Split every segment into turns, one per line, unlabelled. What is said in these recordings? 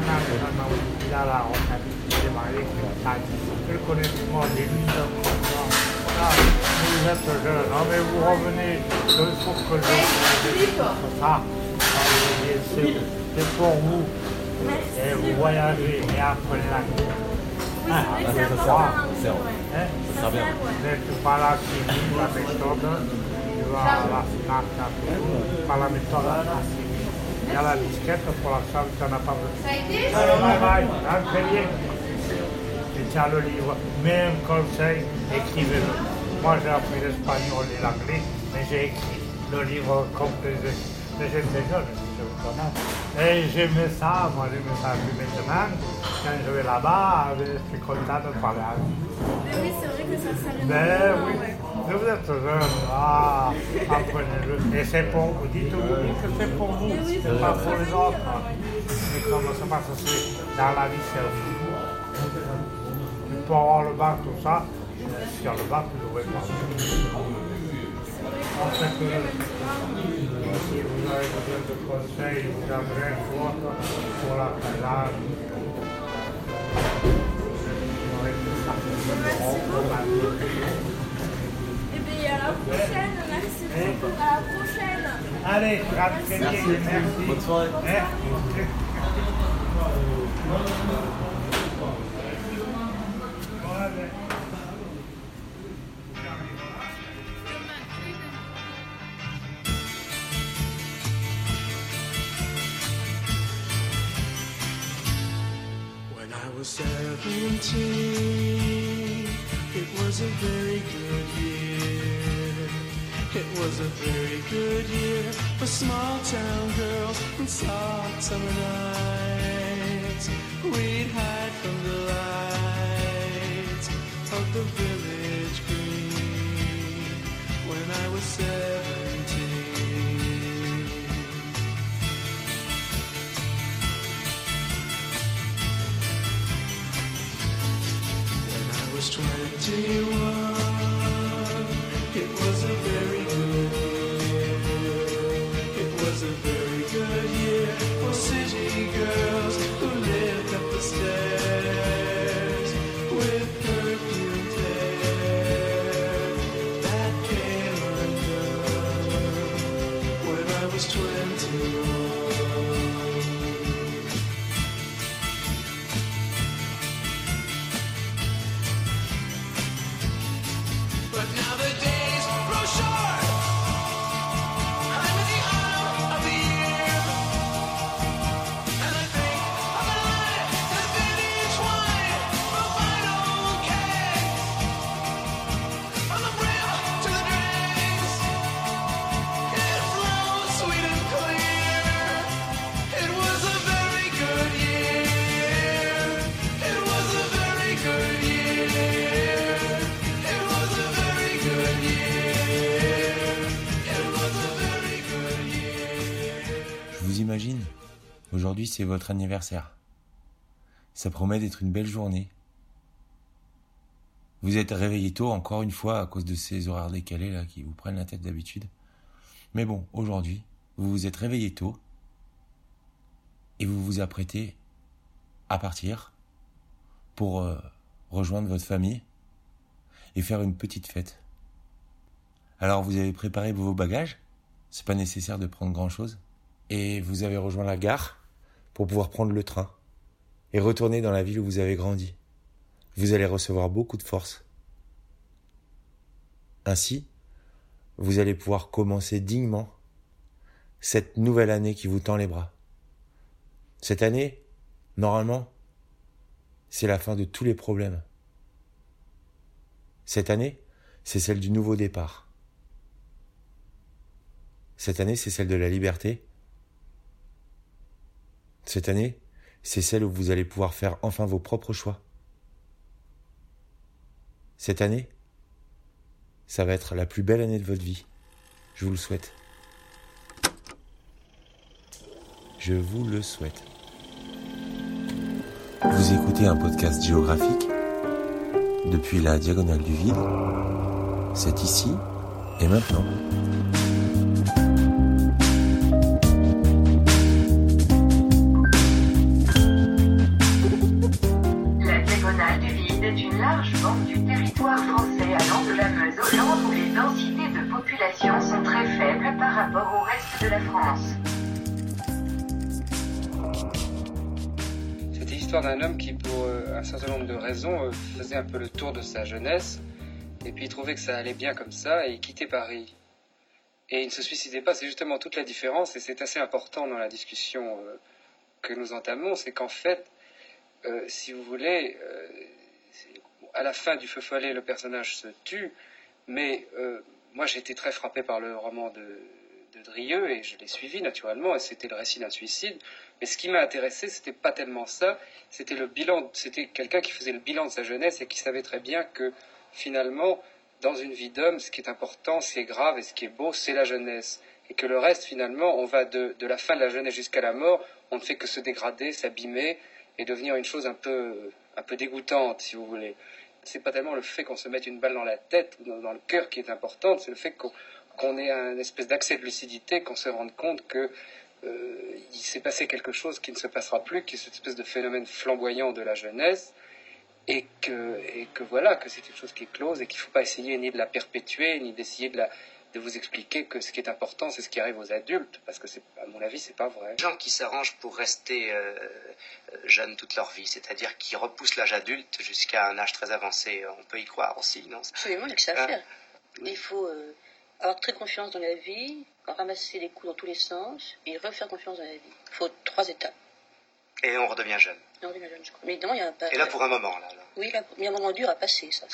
es commandant de la il a la retraite. Il est marié qui ne parle. Je le connais tout le monde, il est lui ah, vous êtes jeune, non mais vous revenez, il faut que je... Ah, c'est c'est pour vous. Et vous voyagez et apprenez la
Ah,
Oui,
ah,
c'est
ça, ça
important.
c'est bon.
Ouais.
Hein?
Ça sera bien.
Mais tu vas à la chimie, la méthode, tu vas à la la y a la disquette pour la salle, tu n'en as pas besoin.
Ça a été
Bye bye, rentre bien. Et tu as le livre, même conseil, écrivez-le. Moi j'ai appris l'espagnol et l'anglais, mais j'ai écrit le livre complet. Mais j'étais jeune, je vous connais. Et j'aimais ça, moi j'aimais ça. Puis maintenant, quand je vais là-bas, je suis content de parler à vous.
Mais oui, c'est vrai que ça sert
Ben oui,
ouais.
Mais vous êtes jeune, ah, apprenez-le. Et c'est pour vous, dites-vous que c'est pour vous, c'est pas pour les autres. Mais comment ça passe, c'est dans la vie, c'est vous. Tu peux avoir le bar, tout ça, sur le bar, tu devrais pas. En fait, euh, si vous avez besoin de conseils, vous avez un pour la Thaïlande. Vous aurez
à la prochaine. Merci beaucoup. À la prochaine.
Allez, rentrez merci.
Bonne soirée.
When I was seventeen, it was a very good year. It was a very good year for small town girls and soft summer nights. We'd hide from the lights of the village green when I was seventeen. When I was 21,
aujourd'hui c'est votre anniversaire. Ça promet d'être une belle journée. Vous êtes réveillé tôt encore une fois à cause de ces horaires décalés là qui vous prennent la tête d'habitude. Mais bon, aujourd'hui, vous vous êtes réveillé tôt et vous vous apprêtez à partir pour euh, rejoindre votre famille et faire une petite fête. Alors vous avez préparé vos bagages, c'est pas nécessaire de prendre grand chose et vous avez rejoint la gare pour pouvoir prendre le train et retourner dans la ville où vous avez grandi. Vous allez recevoir beaucoup de force. Ainsi, vous allez pouvoir commencer dignement cette nouvelle année qui vous tend les bras. Cette année, normalement, c'est la fin de tous les problèmes. Cette année, c'est celle du nouveau départ. Cette année, c'est celle de la liberté. Cette année, c'est celle où vous allez pouvoir faire enfin vos propres choix. Cette année, ça va être la plus belle année de votre vie. Je vous le souhaite. Je vous le souhaite. Vous écoutez un podcast géographique depuis la diagonale du vide. C'est ici et maintenant.
C'était l'histoire d'un homme qui, pour euh, un certain nombre de raisons, euh, faisait un peu le tour de sa jeunesse, et puis il trouvait que ça allait bien comme ça, et il quittait Paris. Et il ne se suicidait pas, c'est justement toute la différence, et c'est assez important dans la discussion euh, que nous entamons, c'est qu'en fait, si vous voulez, à la fin du feu follet, le personnage se tue, mais moi j'ai été très frappé par le roman de, de Drieux, et je l'ai suivi naturellement, et c'était le récit d'un suicide. Mais ce qui m'a intéressé, c'était pas tellement ça, c'était le bilan, c'était quelqu'un qui faisait le bilan de sa jeunesse et qui savait très bien que finalement, dans une vie d'homme, ce qui est important, ce qui est grave et ce qui est beau, c'est la jeunesse. Et que le reste, finalement, on va de, de la fin de la jeunesse jusqu'à la mort, on ne fait que se dégrader, s'abîmer et devenir une chose un peu, un peu dégoûtante, si vous voulez. C'est pas tellement le fait qu'on se mette une balle dans la tête ou dans, dans le cœur qui est important, c'est le fait qu'on qu'on ait un espèce d'accès de lucidité, qu'on se rende compte que euh, il s'est passé quelque chose qui ne se passera plus, qui est cette espèce de phénomène flamboyant de la jeunesse, et que, et que voilà, que c'est une chose qui est close et qu'il ne faut pas essayer ni de la perpétuer, ni d'essayer de, la, de vous expliquer que ce qui est important, c'est ce qui arrive aux adultes, parce que, c'est, à mon avis, c'est pas vrai.
gens qui s'arrangent pour rester euh, euh, jeunes toute leur vie, c'est-à-dire qui repoussent l'âge adulte jusqu'à un âge très avancé. On peut y croire aussi, non?
Absolument, il n'y a que ça à
Ah.
faire. Il faut euh, avoir très confiance dans la vie, ramasser les coups dans tous les sens et refaire confiance dans la vie. Il faut trois étapes.
Et on redevient jeune.
Non, les jeunes, je crois. Mais non, il y a un pas.
Et là, pour un moment, là, là.
Oui, là, il y a un moment dur à passer, ça.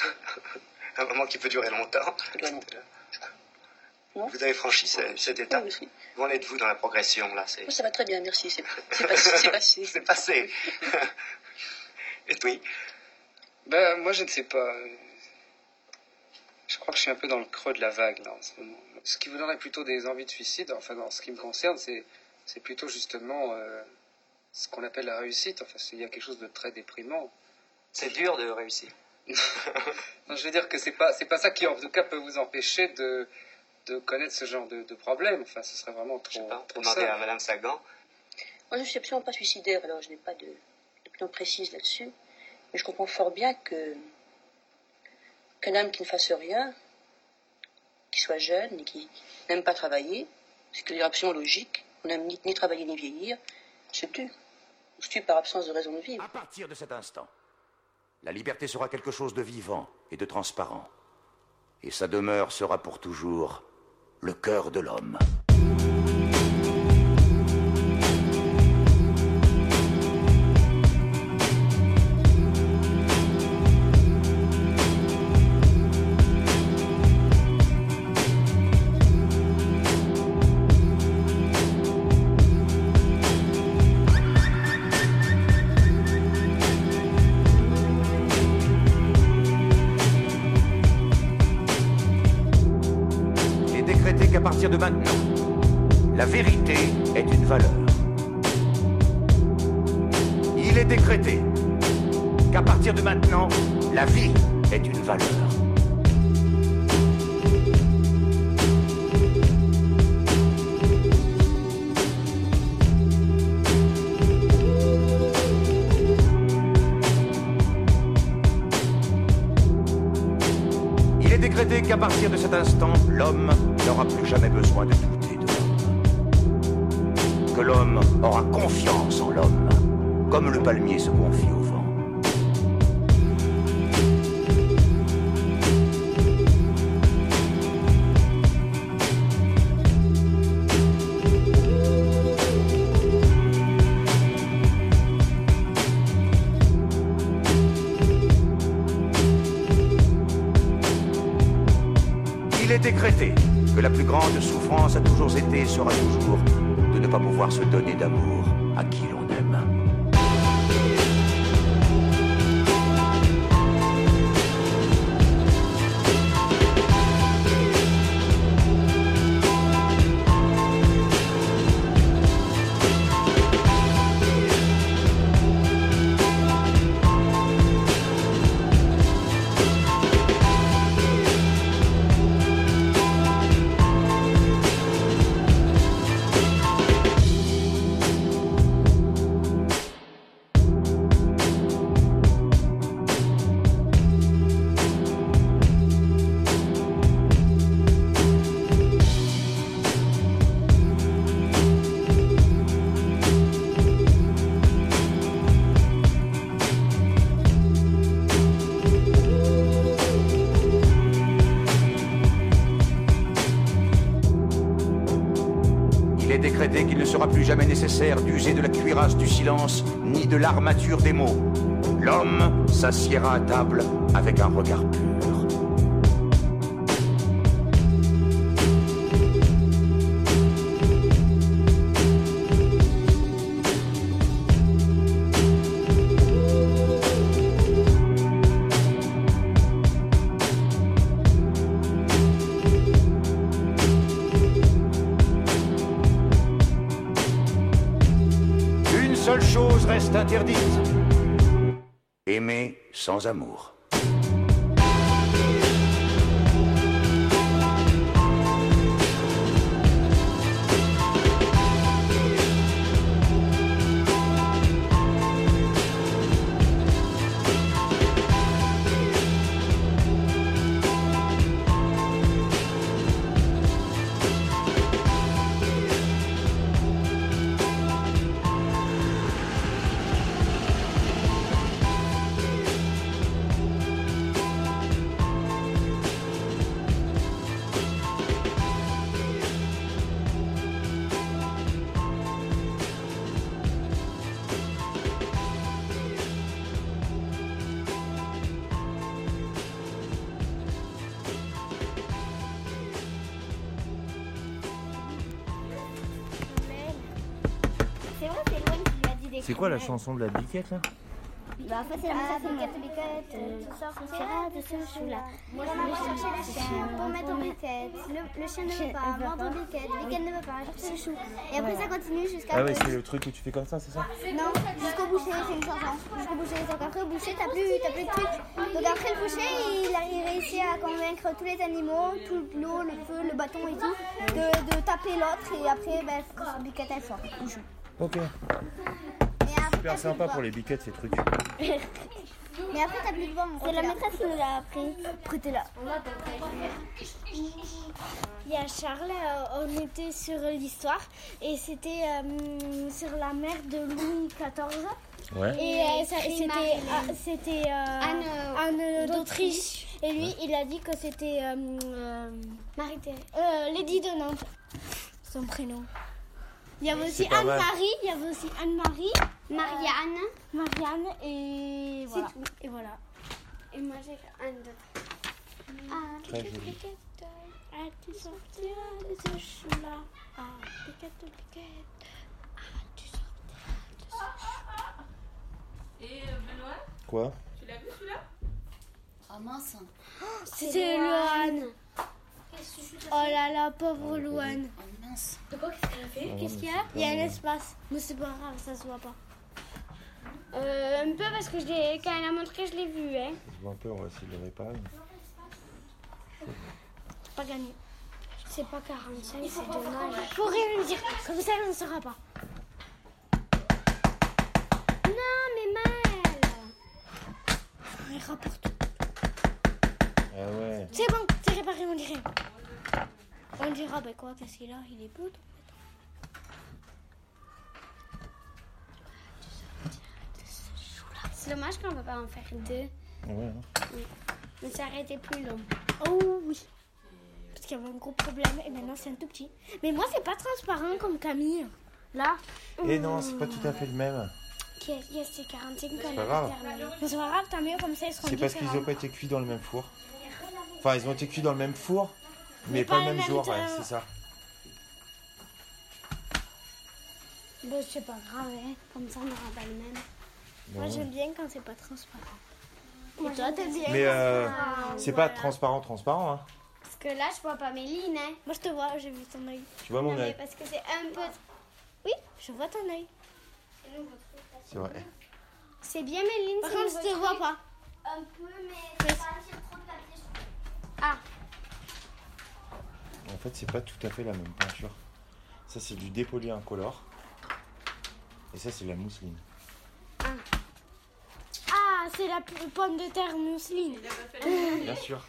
un moment qui peut durer longtemps.
Non. Non
Vous avez franchi ce- cette étape.
Oui.
Où en êtes-vous dans la progression, là
Oui, ça va très bien, merci. C'est passé. C'est passé.
c'est passé. Et oui.
Ben, moi, je ne sais pas. Je crois que je suis un peu dans le creux de la vague, là, en ce moment. Ce qui vous donnerait plutôt des envies de suicide, enfin, dans ce qui me concerne, c'est, c'est plutôt justement euh, ce qu'on appelle la réussite. Enfin, il y a quelque chose de très déprimant.
C'est dur de réussir.
Non, je veux dire que c'est pas, c'est pas ça qui, en tout cas, peut vous empêcher de, de connaître ce genre de, de problème. Enfin, ce serait vraiment
Je sais
trop,
pas.
trop
Demandez
simple.
à Madame Sagan.
Moi, je ne suis absolument pas suicidaire, alors je n'ai pas de d'opinion précise là-dessus. Mais je comprends fort bien que qu'un homme qui ne fasse rien, qui soit jeune et qui n'aime pas travailler, c'est que l'option logique, on n'aime ni, travailler ni vieillir, se tue. On se tue par absence de raison de vivre.
À partir de cet instant, la liberté sera quelque chose de vivant et de transparent. Et sa demeure sera pour toujours le cœur de l'homme. Partir de maintenant, la vérité est une valeur. Il est décrété qu'à partir de maintenant, la vie est une valeur. Est décrété qu'à partir de cet instant, l'homme n'aura plus jamais besoin de douter de l'homme. Que l'homme aura confiance en l'homme, comme le palmier se confie au la plus grande souffrance a toujours été et sera toujours de ne pas pouvoir se donner d'amour à qui l'on d'user de la cuirasse du silence, ni de l'armature des mots. L'homme s'assiera à table avec un regard pur. Aimer
C'est
quoi la chanson de la biquette là
Bah, en fait, c'est la musique catholique. Tu sortiras de ce chou-là.
On va chercher le chien pour mettre en biquette. Le, le chien ne veut pas, vendre en biquette. Biquette ne veut pas, chercher le chou. Et après, ça continue jusqu'à.
Ah ouais, c'est le truc où tu fais comme ça, c'est ça
Non, jusqu'au boucher, c'est une chanson. Jusqu'au boucher. Donc après, au boucher, t'as plus, t'as plus de trucs. Donc après, le boucher, il réussit à convaincre tous les animaux, tout l'eau, le feu, le bâton et tout, de, de taper l'autre. Et après, ben, biquette, elle sort.
Ok. Super sympa pour les biquettes ces trucs.
Mais après, t'as plus de voix, mon
C'est la maîtresse qui nous l'a appris.
Là.
Il y a Charles, euh, on était sur l'histoire et c'était euh, sur la mère de Louis XIV.
Ouais.
Et euh, c'était ah, c'était euh,
Anne,
Anne d'Autriche. Et lui, il a dit que c'était euh, euh,
Marie-Thérèse.
euh, Lady de Nantes, son prénom. Il y avait aussi. Anne-Marie, il y avait aussi Anne-Marie,
Marianne.
Marianne et voilà.
tout.
Et voilà.
Et moi, j'ai Anne de. Ah,
Très joli.
Ah, tu sortiras de ce chou-là. Ah, piquette, piquette. Ah, tu sortiras de ce chou
Et euh, Benoît,
Quoi?
Tu l'as vu celui-là?
Ah mince.
C'était Louane. Oh là là, pauvre Louane.
Oh mince.
Qu'est-ce qu'il y a Il y a un espace. Mais c'est pas grave, ça se voit pas.
Euh, un peu parce que je l'ai- quand elle a montré, je l'ai vu. Hein.
Je vois un peu, on va essayer de le réparer.
Pas gagné. C'est pas 45, c'est dommage. Faut rien lui dire, comme ça elle ne saura pas.
Non, mais mal.
Il rapporte.
Ah ouais.
C'est bon, c'est réparé, on dirait. On dira, ben quoi, qu'est-ce qu'il a? Il est beau.
C'est dommage qu'on ne peut pas en faire deux.
Ouais. hein.
Mais ça aurait été plus long.
Oh oui. Parce qu'il y avait un gros problème et maintenant c'est un tout petit. Mais moi c'est pas transparent comme Camille. Là.
Et non, c'est pas tout à fait le même.
Yes, c'est 45
C'est pas grave.
C'est pas grave, tant mieux comme ça ils seront
C'est parce qu'ils
différents.
ont pas été cuits dans le même four. Enfin, ils ont été cuits dans le même four, mais, pas, le même jour, ouais, c'est ça.
Bon, c'est pas grave, hein. comme ça on n'aura pas le même. Moi j'aime bien quand c'est pas transparent. Et toi t'aimes bien
Mais euh,
Ah,
c'est pas transparent, transparent, hein.
Parce que là, je vois pas Méline. Hein.
Moi je te vois, j'ai vu ton œil.
Tu vois mon œil
parce que c'est un peu.
Oui, je vois ton œil.
C'est vrai.
C'est bien Méline.
Par
c'est
contre, je te vois pas.
Un peu, mais. faut pas trop de papier Ah,
En fait, c'est pas tout à fait la même peinture. Ça, c'est du dépoli incolore. Et ça, c'est de la mousseline.
Ah, c'est la pomme de terre mousseline.
Bien sûr.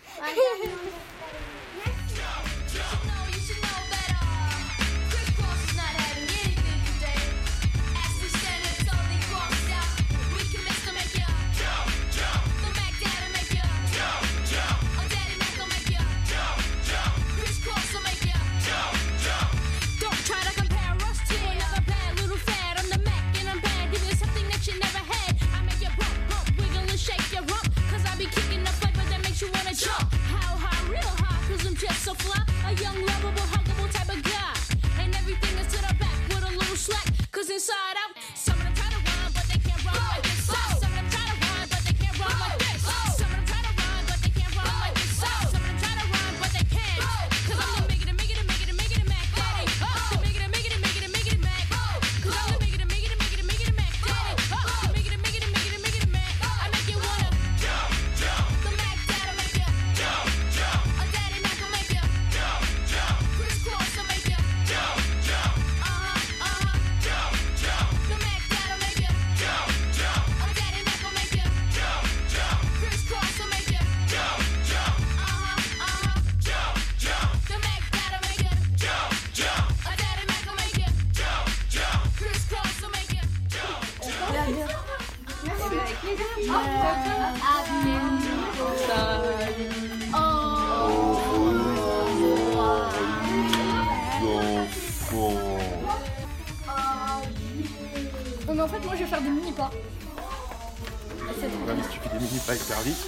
Vais faire des mini pas.
Ouais, mais si tu fais des mini pas hyper vite,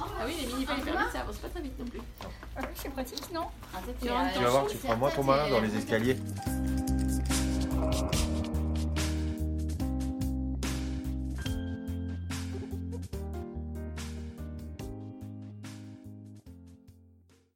Ah oui, les mini pas hyper vite, ça avance pas très vite non plus.
C'est pratique non
tu vas voir, tu feras moins ton malin dans les escaliers.